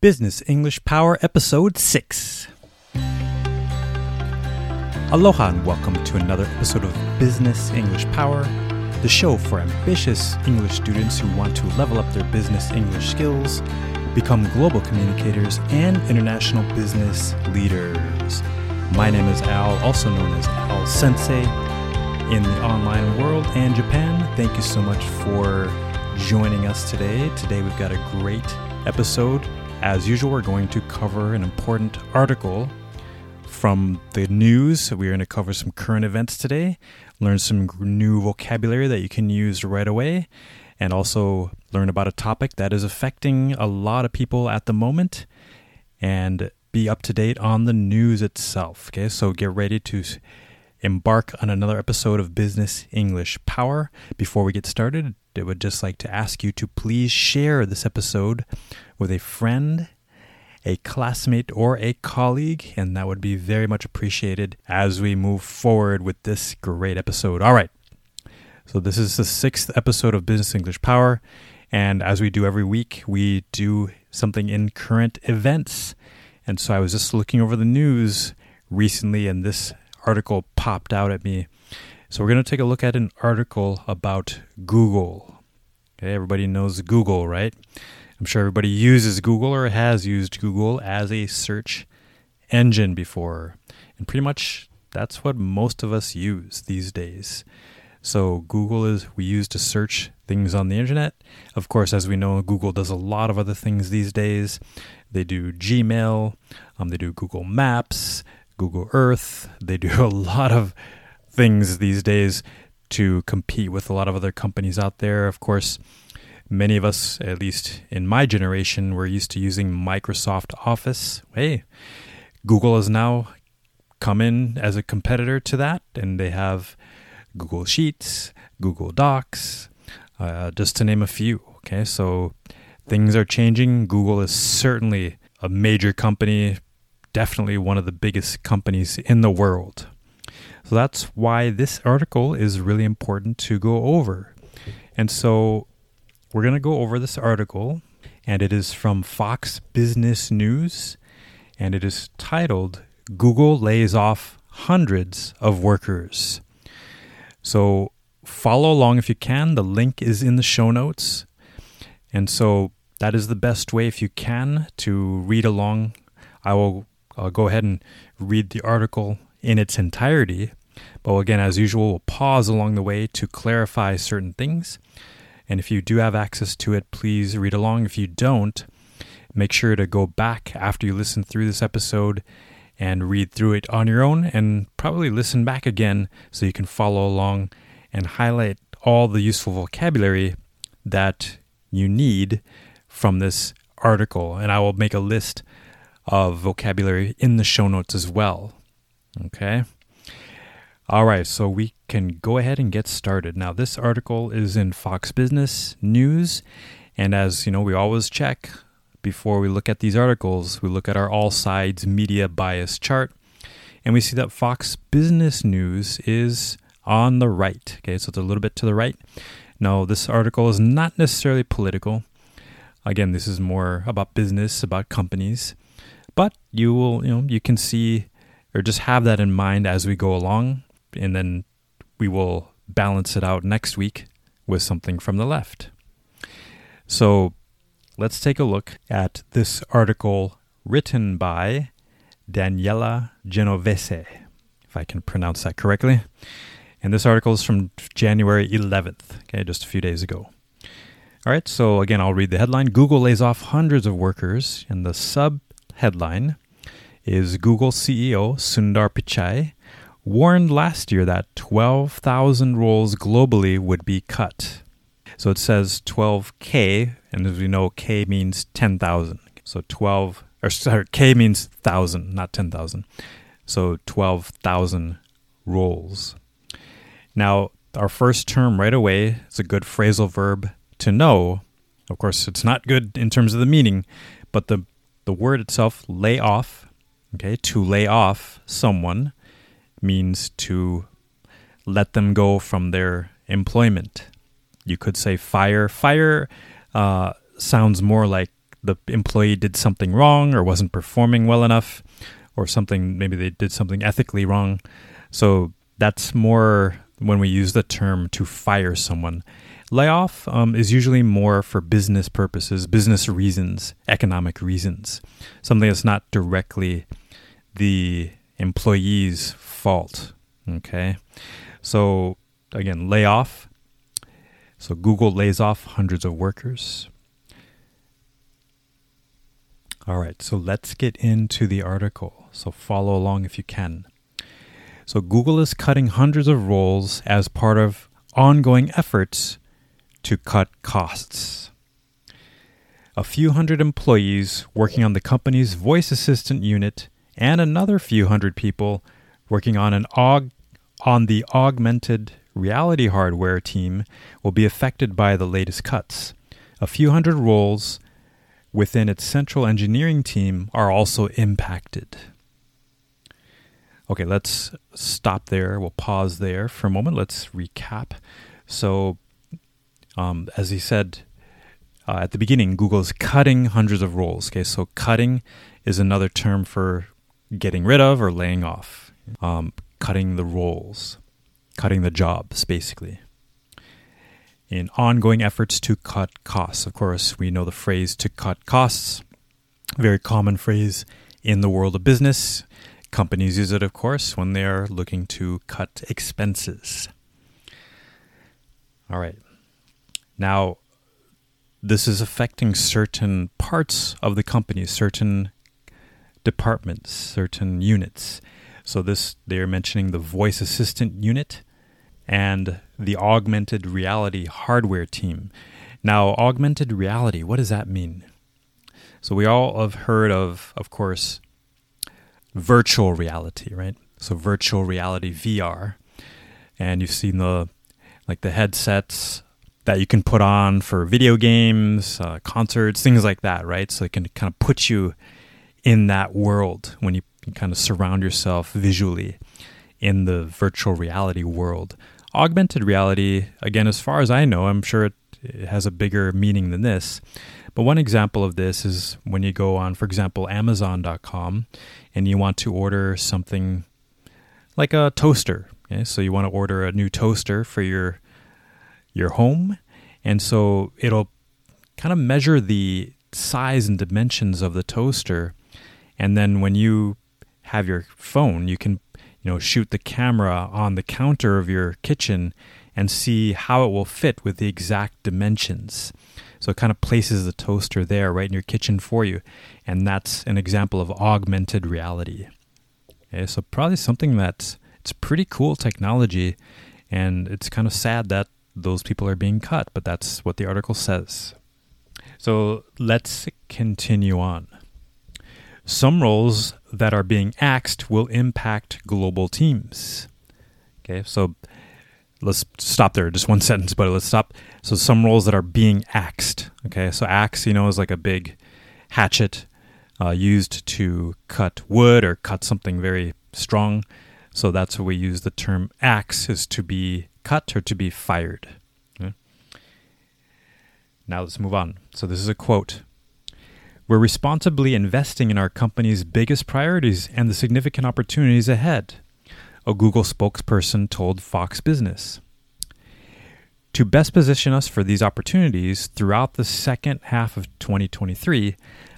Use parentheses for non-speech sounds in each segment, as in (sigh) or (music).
Business English Power Episode 6. Aloha and welcome to another episode of Business English Power, the show for ambitious English students who want to level up their business English skills, become global communicators, and international business leaders. My name is Al, also known as Al Sensei, in the online world and Japan. Thank you so much for joining us today. Today we've got a great episode. As usual, we're going to cover an important article from the news. We're going to cover some current events today, learn some new vocabulary that you can use right away, and also learn about a topic that is affecting a lot of people at the moment and be up to date on the news itself. Okay, so get ready to embark on another episode of Business English Power. Before we get started, I would just like to ask you to please share this episode with a friend, a classmate, or a colleague, and that would be very much appreciated as we move forward with this great episode. All right. So, this is the sixth episode of Business English Power. And as we do every week, we do something in current events. And so I was just looking over the news recently, and this article popped out at me. So we're going to take a look at an article about Google. Okay, everybody knows Google, right? I'm sure everybody uses Google or has used Google as a search engine before. And pretty much that's what most of us use these days. So Google is we use to search things on the internet. Of course, as we know, Google does a lot of other things these days. They do Gmail, um, they do Google Maps, Google Earth. They do (laughs) a lot of things these days to compete with a lot of other companies out there. Of course, many of us, at least in my generation, were used to using Microsoft Office. Hey, Google has now come in as a competitor to that, and they have Google Sheets, Google Docs, uh, just to name a few. Okay, so things are changing. Google is certainly a major company, definitely one of the biggest companies in the world. So that's why this article is really important to go over. And so we're going to go over this article, and it is from Fox Business News, and it is titled Google Lays Off Hundreds of Workers. So follow along if you can. The link is in the show notes. And so that is the best way, if you can, to read along. I will I'll go ahead and read the article in its entirety. But again, as usual, we'll pause along the way to clarify certain things. And if you do have access to it, please read along. If you don't, make sure to go back after you listen through this episode and read through it on your own and probably listen back again so you can follow along and highlight all the useful vocabulary that you need from this article. And I will make a list of vocabulary in the show notes as well. Okay. All right, so we can go ahead and get started. Now, this article is in Fox Business News, and as you know, we always check before we look at these articles, we look at our all sides media bias chart, and we see that Fox Business News is on the right. Okay, so it's a little bit to the right. Now, this article is not necessarily political. Again, this is more about business, about companies. But you will, you know, you can see or just have that in mind as we go along and then we will balance it out next week with something from the left. So let's take a look at this article written by Daniela Genovese, if I can pronounce that correctly. And this article is from January 11th, okay, just a few days ago. All right, so again, I'll read the headline Google lays off hundreds of workers, and the sub headline is Google CEO Sundar Pichai warned last year that 12,000 roles globally would be cut. So it says 12K, and as we know, K means 10,000. So 12, or sorry, K means 1,000, not 10,000. So 12,000 roles. Now, our first term right away is a good phrasal verb to know. Of course, it's not good in terms of the meaning, but the, the word itself, lay off, okay, to lay off someone means to let them go from their employment. You could say fire. Fire uh, sounds more like the employee did something wrong or wasn't performing well enough or something maybe they did something ethically wrong. So that's more when we use the term to fire someone. Layoff um, is usually more for business purposes, business reasons, economic reasons, something that's not directly the employee's fault. Okay. So, again, layoff. So, Google lays off hundreds of workers. All right, so let's get into the article. So, follow along if you can. So, Google is cutting hundreds of roles as part of ongoing efforts to cut costs. A few hundred employees working on the company's voice assistant unit and another few hundred people working on an aug- on the augmented reality hardware team will be affected by the latest cuts. A few hundred roles within its central engineering team are also impacted. Okay, let's stop there. We'll pause there for a moment. Let's recap. So, um, as he said uh, at the beginning, Google is cutting hundreds of roles. Okay, so cutting is another term for getting rid of or laying off, um, cutting the roles, cutting the jobs, basically. In ongoing efforts to cut costs. Of course, we know the phrase to cut costs, very common phrase in the world of business. Companies use it, of course, when they are looking to cut expenses. All right. Now, this is affecting certain parts of the company, certain departments, certain units. So this they are mentioning the voice assistant unit and the augmented reality hardware team. Now, augmented reality, what does that mean? So we all have heard of of course virtual reality, right? So virtual reality VR. And you've seen the like the headsets that you can put on for video games, uh, concerts, things like that, right? So it can kind of put you in that world when you, kind of surround yourself visually in the virtual reality world. Augmented reality, again, as far as I know, I'm sure it, it has a bigger meaning than this. But one example of this is when you go on, for example, Amazon.com and you want to order something like a toaster. Okay? So you want to order a new toaster for your your home, and so it'll kind of measure the size and dimensions of the toaster and then when you have your phone, you can you know shoot the camera on the counter of your kitchen and see how it will fit with the exact dimensions. So it kind of places the toaster there right in your kitchen for you. And that's an example of augmented reality. Okay, so probably something that's it's pretty cool technology and it's kind of sad that those people are being cut, but that's what the article says. So let's continue on. Some roles that are being axed will impact global teams. Okay, so let's stop there. Just one (laughs) sentence, but let's stop. So some roles that are being axed. Okay, so axe, you know, is like a big hatchet uh, used to cut wood or cut something very strong. So that's what we use the term axe is to be cut or to be fired. Okay? Now let's move on. So this is a quote we're responsibly investing in our company's biggest priorities and the significant opportunities ahead, a Google spokesperson told Fox Business. To best position us for these opportunities throughout the second half of 2023,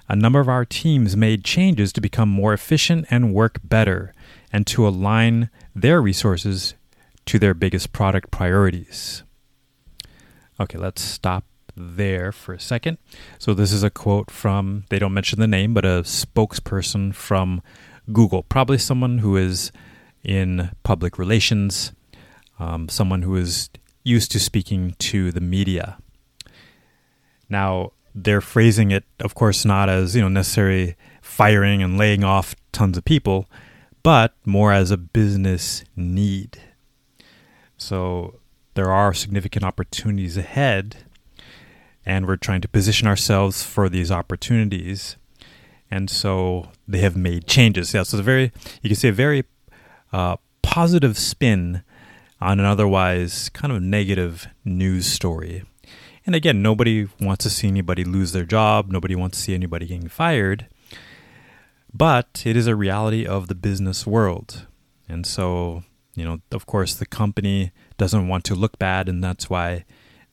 a number of our teams made changes to become more efficient and work better, and to align their resources to their biggest product priorities. Okay, let's stop there for a second. So, this is a quote from, they don't mention the name, but a spokesperson from Google, probably someone who is in public relations, um, someone who is used to speaking to the media. Now, they're phrasing it, of course, not as you know necessarily firing and laying off tons of people, but more as a business need. So there are significant opportunities ahead and we're trying to position ourselves for these opportunities. And so they have made changes. Yeah, so it's a very, you can see a very uh, positive spin on an otherwise kind of negative news story. And again, nobody wants to see anybody lose their job, nobody wants to see anybody getting fired. But it is a reality of the business world. And so, you know, of course, the company doesn't want to look bad, and that's why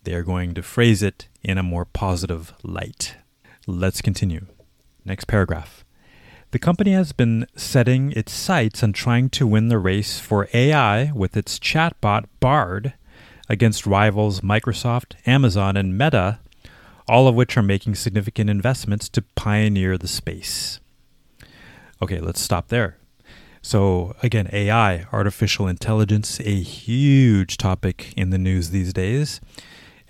they are going to phrase it in a more positive light. Let's continue. Next paragraph. The company has been setting its sights on trying to win the race for AI with its chatbot Bard against rivals Microsoft, Amazon, and Meta, all of which are making significant investments to pioneer the space. Okay, let's stop there. So, again, AI, artificial intelligence, a huge topic in the news these days.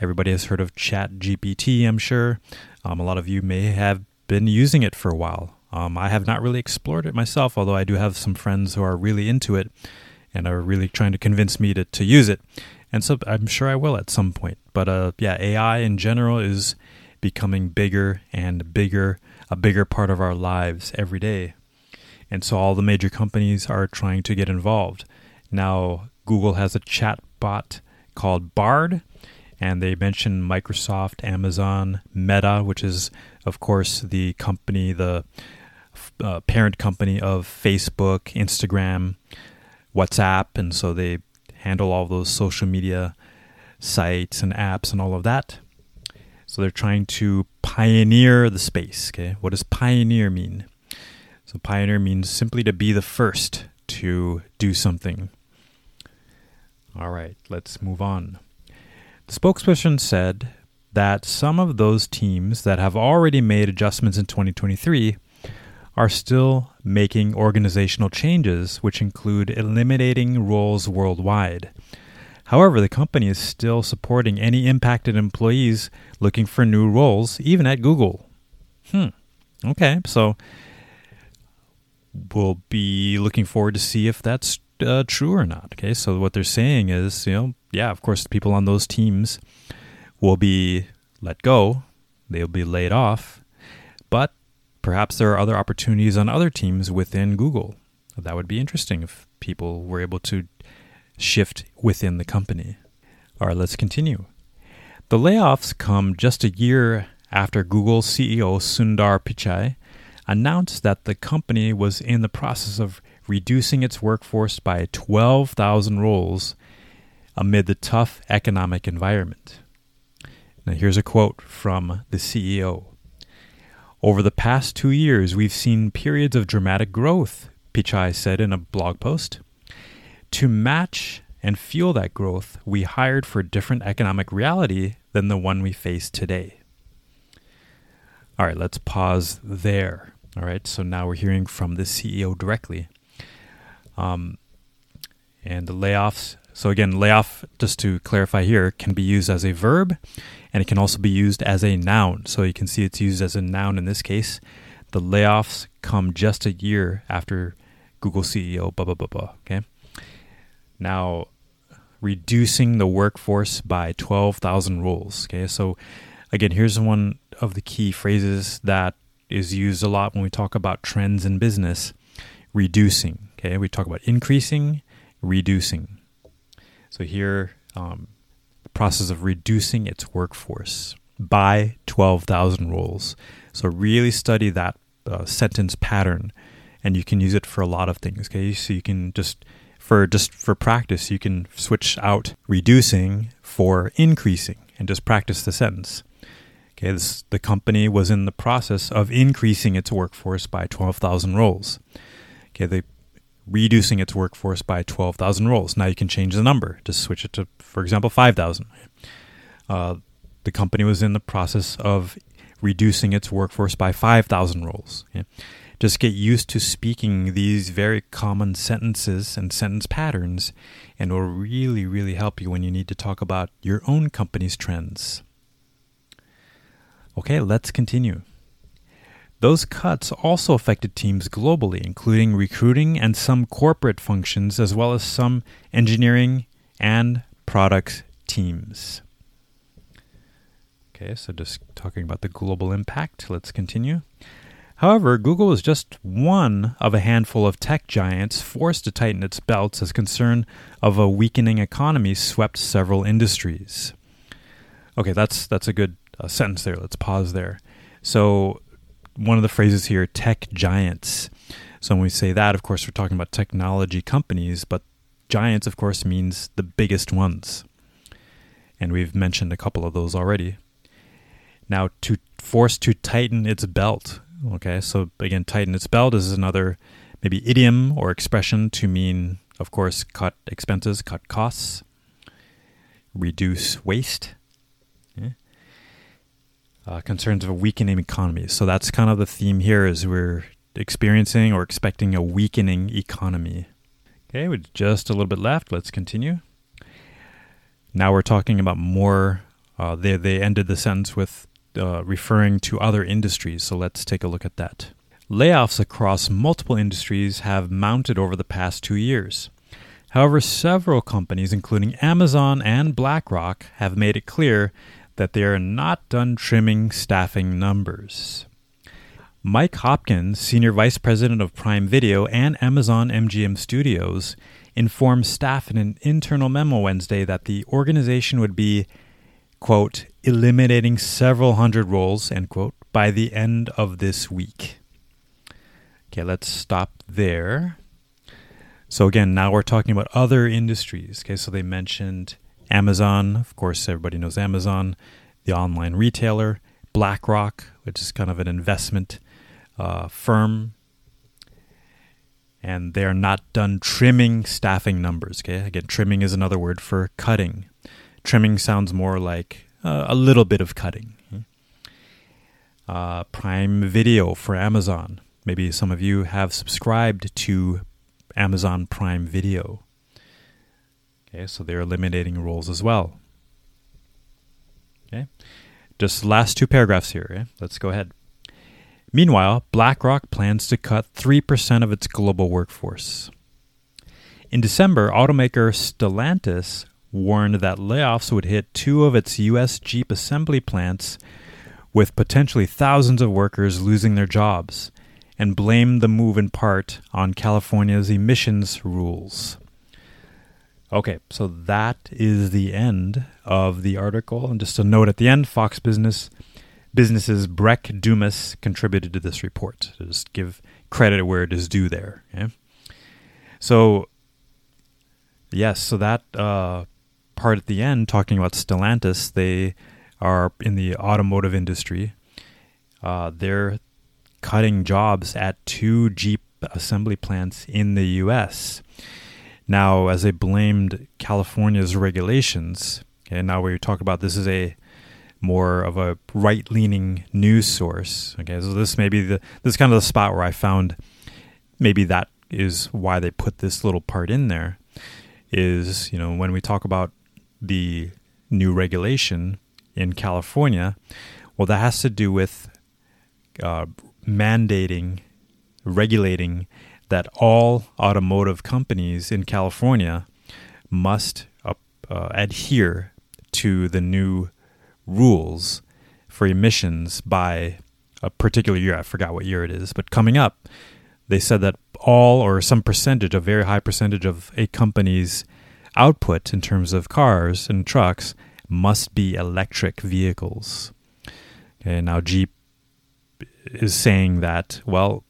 Everybody has heard of Chat GPT, I'm sure. Um, a lot of you may have been using it for a while. Um, I have not really explored it myself, although I do have some friends who are really into it and are really trying to convince me to, to use it. And so I'm sure I will at some point. But uh, yeah, AI in general is becoming bigger and bigger, a bigger part of our lives every day. And so all the major companies are trying to get involved. Now, Google has a chat bot called Bard, and they mention Microsoft, Amazon, Meta, which is, of course, the company, the uh, parent company of Facebook, Instagram, WhatsApp, and so they handle all those social media sites and apps and all of that. So they're trying to pioneer the space. Okay, what does pioneer mean? So pioneer means simply to be the first to do something. All right, let's move on. The spokesperson said that some of those teams that have already made adjustments in 2023 are still making organizational changes, which include eliminating roles worldwide. However, the company is still supporting any impacted employees looking for new roles, even at Google. Hmm. Okay, so we'll be looking forward to see if that's uh, true or not. Okay, so what they're saying is, you know, yeah, of course, people on those teams will be let go, they'll be laid off, but perhaps there are other opportunities on other teams within Google. That would be interesting if people were able to shift within the company. All right, let's continue. The layoffs come just a year after Google CEO Sundar Pichai announced that the company was in the process of reducing its workforce by 12,000 roles amid the tough economic environment. Now, here's a quote from the CEO Over the past two years, we've seen periods of dramatic growth, Pichai said in a blog post. To match and fuel that growth, we hired for a different economic reality than the one we face today. All right, let's pause there. All right, so now we're hearing from the CEO directly. Um, and the layoffs. So, again, layoff, just to clarify here, can be used as a verb and it can also be used as a noun. So, you can see it's used as a noun in this case. The layoffs come just a year after Google CEO, blah, blah, blah, blah. Okay. Now, reducing the workforce by 12,000 roles. Okay. So, again, here's one of the key phrases that is used a lot when we talk about trends in business reducing. Okay, we talk about increasing, reducing. So here, um, the process of reducing its workforce by 12,000 roles. So really study that uh, sentence pattern, and you can use it for a lot of things. Okay, so you can just for just for practice, you can switch out reducing for increasing, and just practice the sentence. Okay, this, the company was in the process of increasing its workforce by 12,000 roles. Okay, they reducing its workforce by 12,000 roles. Now you can change the number, just switch it to, for example, 5,000. Uh, the company was in the process of reducing its workforce by 5,000 roles. Okay? Just get used to speaking these very common sentences and sentence patterns, and it will really, really help you when you need to talk about your own company's trends. Okay, let's continue. Those cuts also affected teams globally, including recruiting and some corporate functions, as well as some engineering and product teams. Okay, so just talking about the global impact, let's continue. However, Google is just one of a handful of tech giants forced to tighten its belts as concern of a weakening economy swept several industries. Okay, that's that's a good uh, sentence there. Let's pause there. So, one of the phrases here, tech giants. So when we say that, of course, we're talking about technology companies, but giants, of course, means the biggest ones. And we've mentioned a couple of those already. Now, to force to tighten its belt. Okay, so again, tighten its belt is another maybe idiom or expression to mean, of course, cut expenses, cut costs, reduce waste. Uh, concerns of a weakening economy. So that's kind of the theme here is we're experiencing or expecting a weakening economy. Okay, with just a little bit left, let's continue. Now we're talking about more. Uh, they they ended the sentence with uh, referring to other industries. So let's take a look at that. Layoffs across multiple industries have mounted over the past two years. However, several companies, including Amazon and BlackRock, have made it clear that they are not done trimming staffing numbers. Mike Hopkins, Senior Vice President of Prime Video and Amazon MGM Studios, informed staff in an internal memo Wednesday that the organization would be, quote, eliminating several hundred roles, end quote, by the end of this week. Okay, let's stop there. So, again, now we're talking about other industries. Okay, so they mentioned Amazon. Of course, everybody knows Amazon, the online retailer, BlackRock, which is kind of an investment uh, firm, and they are not done trimming staffing numbers. Okay, again, trimming is another word for cutting. Trimming sounds more like uh, a little bit of cutting. Uh, Prime Video for Amazon. Maybe some of you have subscribed to Amazon Prime Video. Okay, so they're eliminating roles as well. Okay, just last two paragraphs here. Okay? Let's go ahead. Meanwhile, BlackRock plans to cut 3% of its global workforce. In December, automaker Stellantis warned that layoffs would hit two of its U.S. Jeep assembly plants, with potentially thousands of workers losing their jobs, and blamed the move in part on California's emissions rules. Okay, so that is the end of the article. And just a note at the end Fox Business businesses Breck Dumas contributed to this report. To just give credit where it is due there. So, yes, so that uh, part at the end, talking about Stellantis, they are in the automotive industry. Uh, they're cutting jobs at two Jeep assembly plants in the U.S. Now, as they blamed California's regulations, and now we talk about this is a more of a right leaning news source. Okay, so this may be the this is kind of the spot where I found maybe that is why they put this little part in there. Is you know when we talk about the new regulation in California, well, that has to do with uh, mandating, regulating that all automotive companies in California must uh, uh, adhere to the new rules for emissions by a particular year. I forgot what year it is, but coming up, they said that all or some percentage, a very high percentage of a company's output in terms of cars and trucks must be electric vehicles. Okay, now Jeep is saying that, well,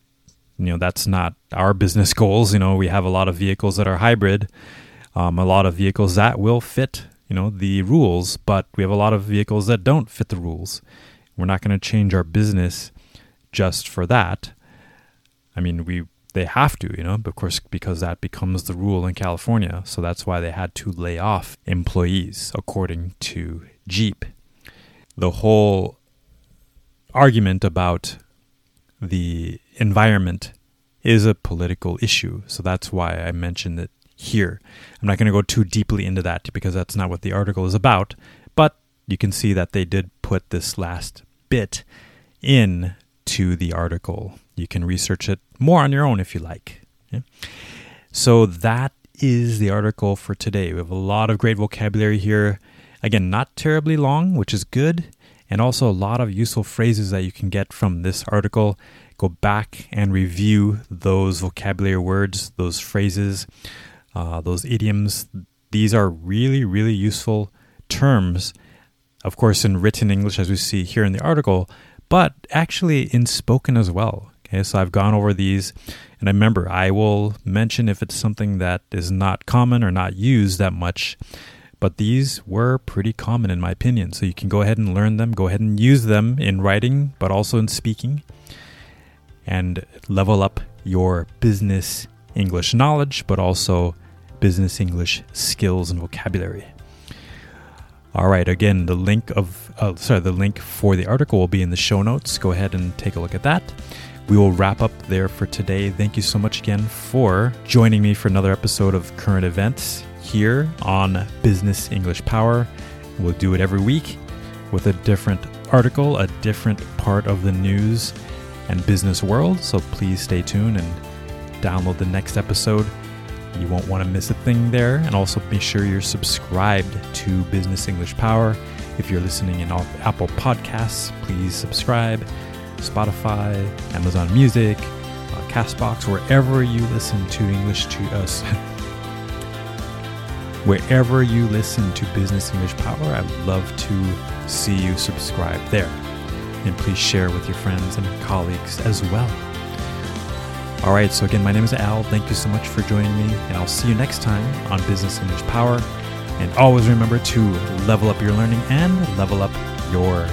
you know, that's not our business goals. You know, we have a lot of vehicles that are hybrid, um, a lot of vehicles that will fit you know the rules but we have a lot of vehicles that don't fit the rules we're not going to change our business just for that i mean we they have to you know of course because that becomes the rule in california so that's why they had to lay off employees according to jeep the whole argument about the environment is a political issue so that's why i mentioned it here. I'm not going to go too deeply into that because that's not what the article is about, but you can see that they did put this last bit in to the article. You can research it more on your own if you like. Yeah? So that is the article for today. We have a lot of great vocabulary here. Again, not terribly long, which is good, and also a lot of useful phrases that you can get from this article. Go back and review those vocabulary words, those phrases uh, those idioms. These are really, really useful terms of course, in written English, as we see here in the article, but actually in spoken as well. Okay, so I've gone over these, and I remember I will mention if it's something that is not common or not used that much. But these were pretty common in my opinion. So you can go ahead and learn them, go ahead and use them in writing, but also in speaking, and level up your business English knowledge, but also business English skills and vocabulary. All right, again, the link of uh, sorry, the link for the article will be in the show notes. Go ahead and take a look at that. We will wrap up there for today. Thank you so much again for joining me for another episode of Current Events here on Business English Power. We'll do it every week with a different article, a different part of the news and business world. So please stay tuned and download the next episode. You won't want to miss a thing there. And also be sure you're subscribed to Business English Power. If you're listening in Apple Podcasts, please subscribe. Spotify, Amazon Music, uh, Castbox, wherever you listen to English to us. (laughs) wherever you listen to Business English Power, I'd love to see you subscribe there. And please share with your friends and colleagues as well. All right, so again, my name is Al. Thank you so much for joining me, and I'll see you next time on Business English Power. And always remember to level up your learning and level up your